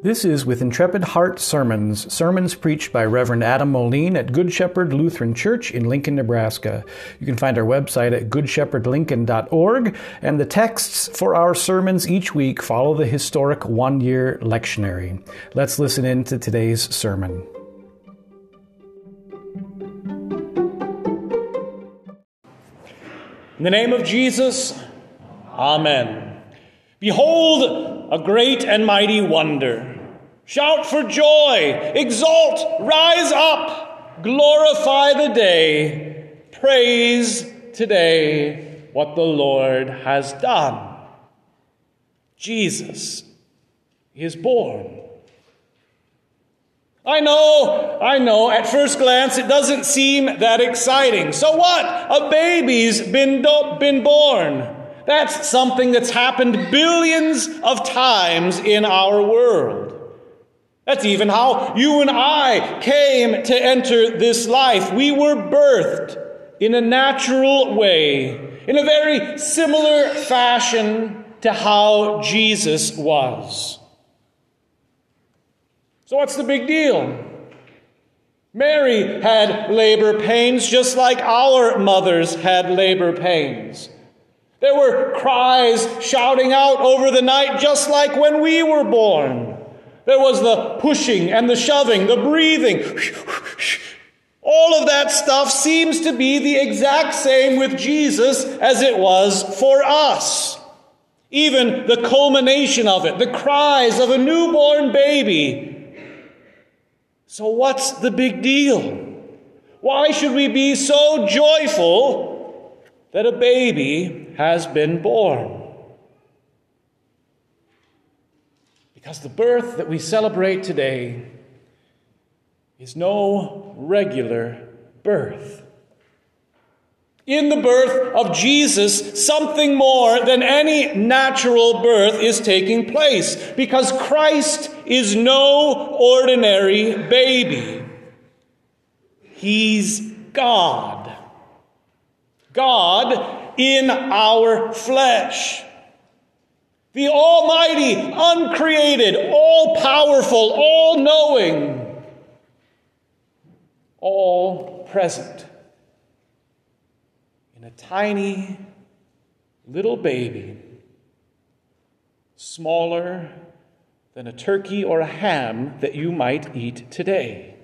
This is with Intrepid Heart Sermons, sermons preached by Reverend Adam Moline at Good Shepherd Lutheran Church in Lincoln, Nebraska. You can find our website at goodshepherdlincoln.org, and the texts for our sermons each week follow the historic one year lectionary. Let's listen in to today's sermon. In the name of Jesus, Amen. Behold a great and mighty wonder. Shout for joy, exult, rise up, glorify the day, praise today what the Lord has done. Jesus is born. I know, I know, at first glance it doesn't seem that exciting. So what? A baby's been, do- been born. That's something that's happened billions of times in our world. That's even how you and I came to enter this life. We were birthed in a natural way, in a very similar fashion to how Jesus was. So, what's the big deal? Mary had labor pains just like our mothers had labor pains. There were cries shouting out over the night just like when we were born. There was the pushing and the shoving, the breathing. All of that stuff seems to be the exact same with Jesus as it was for us. Even the culmination of it, the cries of a newborn baby. So, what's the big deal? Why should we be so joyful that a baby has been born? Because the birth that we celebrate today is no regular birth. In the birth of Jesus, something more than any natural birth is taking place because Christ is no ordinary baby. He's God. God in our flesh. The Almighty, uncreated, all powerful, all knowing, all present in a tiny little baby, smaller than a turkey or a ham that you might eat today.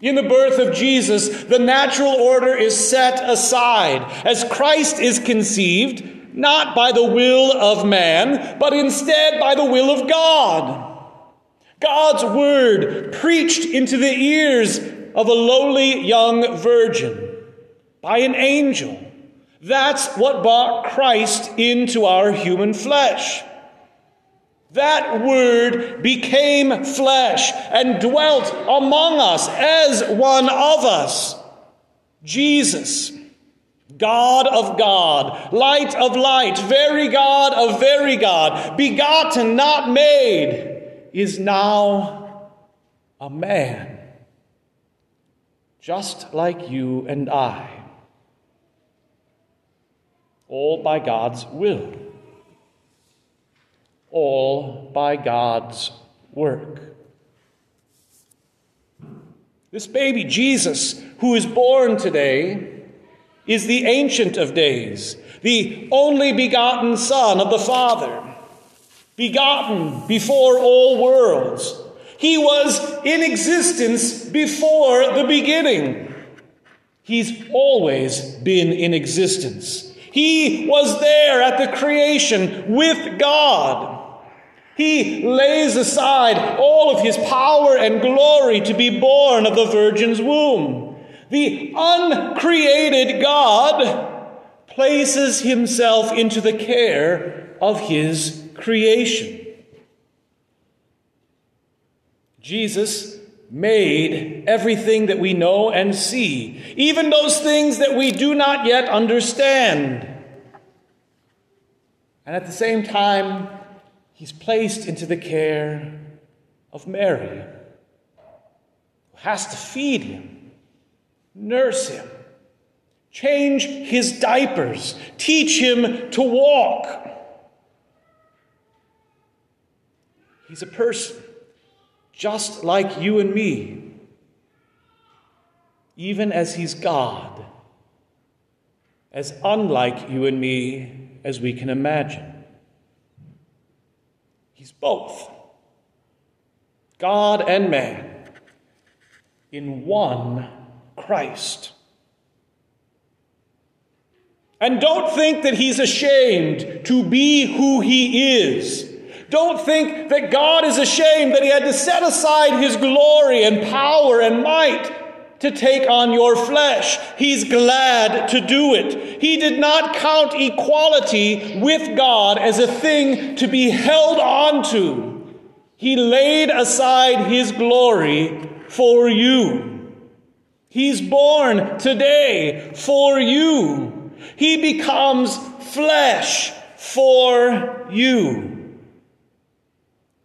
In the birth of Jesus, the natural order is set aside as Christ is conceived not by the will of man, but instead by the will of God. God's word preached into the ears of a lowly young virgin by an angel. That's what brought Christ into our human flesh. That word became flesh and dwelt among us as one of us. Jesus God of God, light of light, very God of very God, begotten, not made, is now a man, just like you and I, all by God's will, all by God's work. This baby Jesus, who is born today, is the Ancient of Days, the only begotten Son of the Father, begotten before all worlds. He was in existence before the beginning. He's always been in existence. He was there at the creation with God. He lays aside all of his power and glory to be born of the Virgin's womb. The uncreated God places himself into the care of his creation. Jesus made everything that we know and see, even those things that we do not yet understand. And at the same time, he's placed into the care of Mary, who has to feed him nurse him, change his diapers, teach him to walk. He's a person, just like you and me, even as He's God, as unlike you and me as we can imagine. He's both God and man in one Christ. And don't think that he's ashamed to be who he is. Don't think that God is ashamed that he had to set aside his glory and power and might to take on your flesh. He's glad to do it. He did not count equality with God as a thing to be held onto. He laid aside his glory for you. He's born today for you. He becomes flesh for you.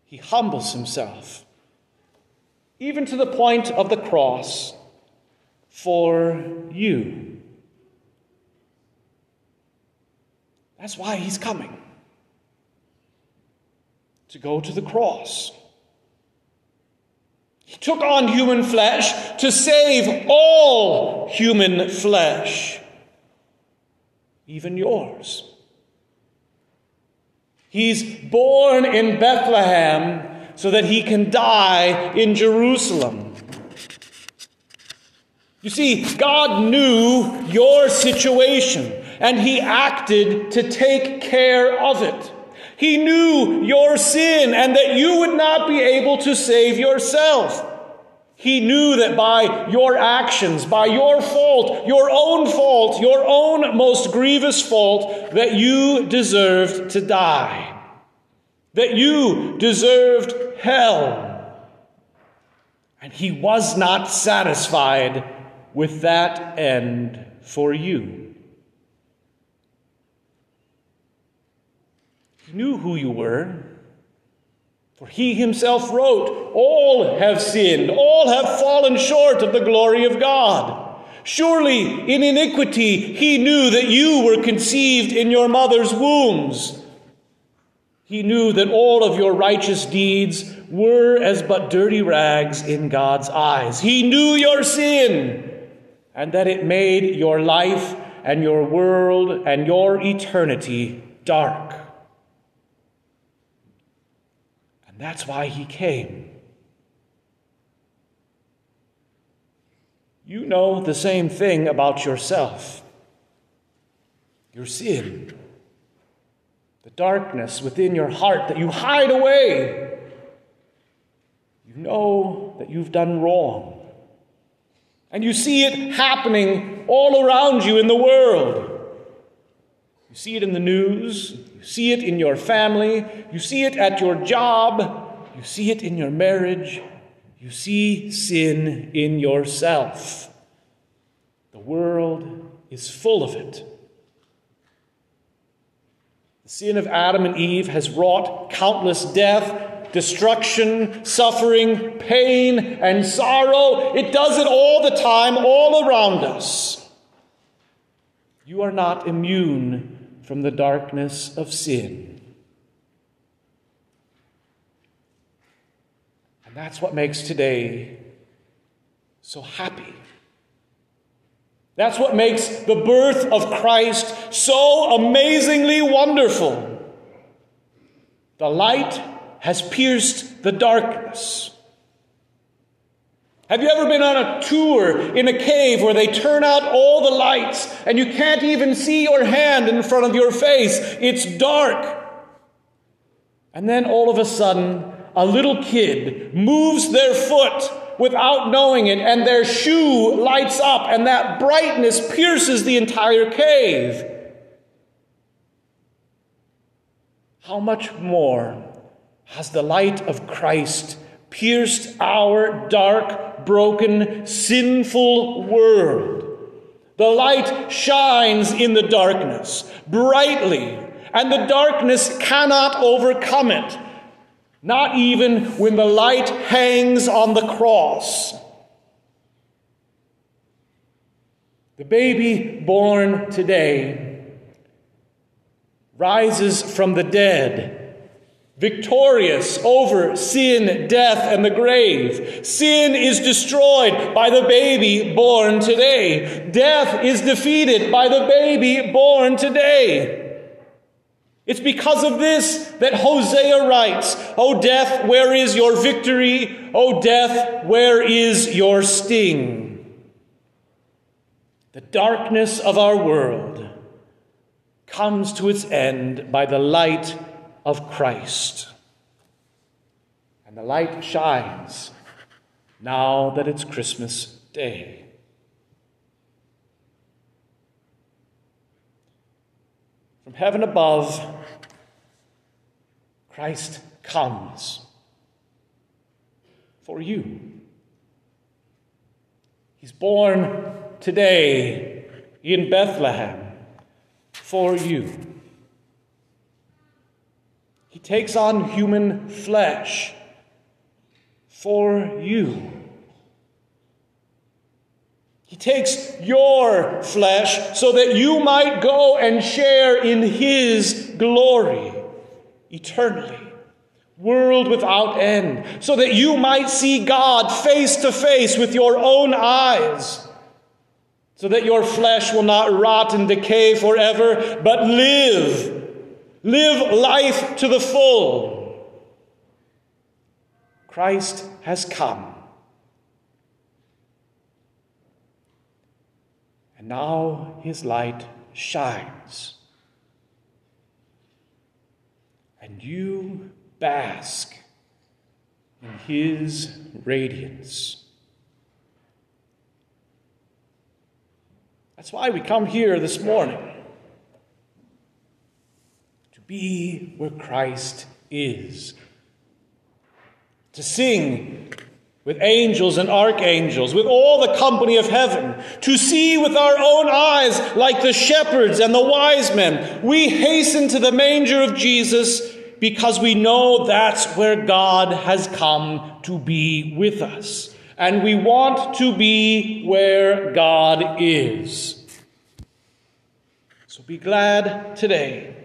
He humbles himself, even to the point of the cross, for you. That's why he's coming to go to the cross. He took on human flesh to save all human flesh, even yours. He's born in Bethlehem so that he can die in Jerusalem. You see, God knew your situation and he acted to take care of it. He knew your sin and that you would not be able to save yourself. He knew that by your actions, by your fault, your own fault, your own most grievous fault, that you deserved to die. That you deserved hell. And he was not satisfied with that end for you. He knew who you were. For he himself wrote, All have sinned, all have fallen short of the glory of God. Surely in iniquity he knew that you were conceived in your mother's wombs. He knew that all of your righteous deeds were as but dirty rags in God's eyes. He knew your sin and that it made your life and your world and your eternity dark. And that's why he came. You know the same thing about yourself your sin, the darkness within your heart that you hide away. You know that you've done wrong. And you see it happening all around you in the world. You see it in the news, you see it in your family, you see it at your job, you see it in your marriage, you see sin in yourself. The world is full of it. The sin of Adam and Eve has wrought countless death, destruction, suffering, pain, and sorrow. It does it all the time, all around us. You are not immune from the darkness of sin. And that's what makes today so happy. That's what makes the birth of Christ so amazingly wonderful. The light has pierced the darkness. Have you ever been on a tour in a cave where they turn out all the lights and you can't even see your hand in front of your face? It's dark. And then all of a sudden, a little kid moves their foot without knowing it, and their shoe lights up, and that brightness pierces the entire cave. How much more has the light of Christ pierced our dark broken, sinful world. The light shines in the darkness brightly, and the darkness cannot overcome it, not even when the light hangs on the cross. The baby born today rises from the dead victorious over sin, death, and the grave. Sin is destroyed by the baby born today. Death is defeated by the baby born today. It's because of this that Hosea writes, O death, where is your victory? O death, where is your sting? The darkness of our world comes to its end by the light of Christ. And the light shines now that it's Christmas Day. From heaven above, Christ comes for you. He's born today in Bethlehem for you. He takes on human flesh for you. He takes your flesh so that you might go and share in His glory eternally, world without end, so that you might see God face to face with your own eyes so that your flesh will not rot and decay forever, but live. Live life to the full. Christ has come. And now his light shines. And you bask in his radiance. That's why we come here this morning be where Christ is, to sing with angels and archangels, with all the company of heaven, to see with our own eyes like the shepherds and the wise men. We hasten to the manger of Jesus because we know that's where God has come to be with us and we want to be where God is. So be glad today.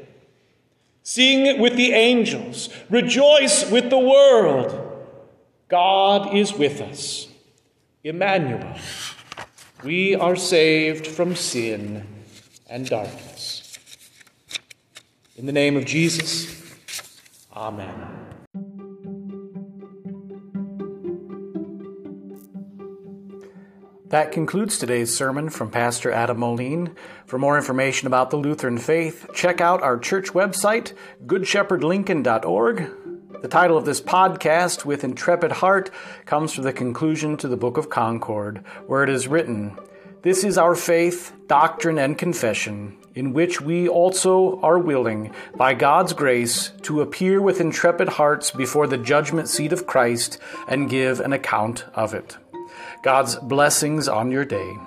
Sing with the angels, rejoice with the world. God is with us. Emmanuel, we are saved from sin and darkness. In the name of Jesus, Amen. That concludes today's sermon from Pastor Adam Moline. For more information about the Lutheran faith, check out our church website, goodshepherdlincoln.org. The title of this podcast, With Intrepid Heart, comes from the conclusion to the Book of Concord, where it is written, This is our faith, doctrine, and confession, in which we also are willing, by God's grace, to appear with intrepid hearts before the judgment seat of Christ and give an account of it. God's blessings on your day.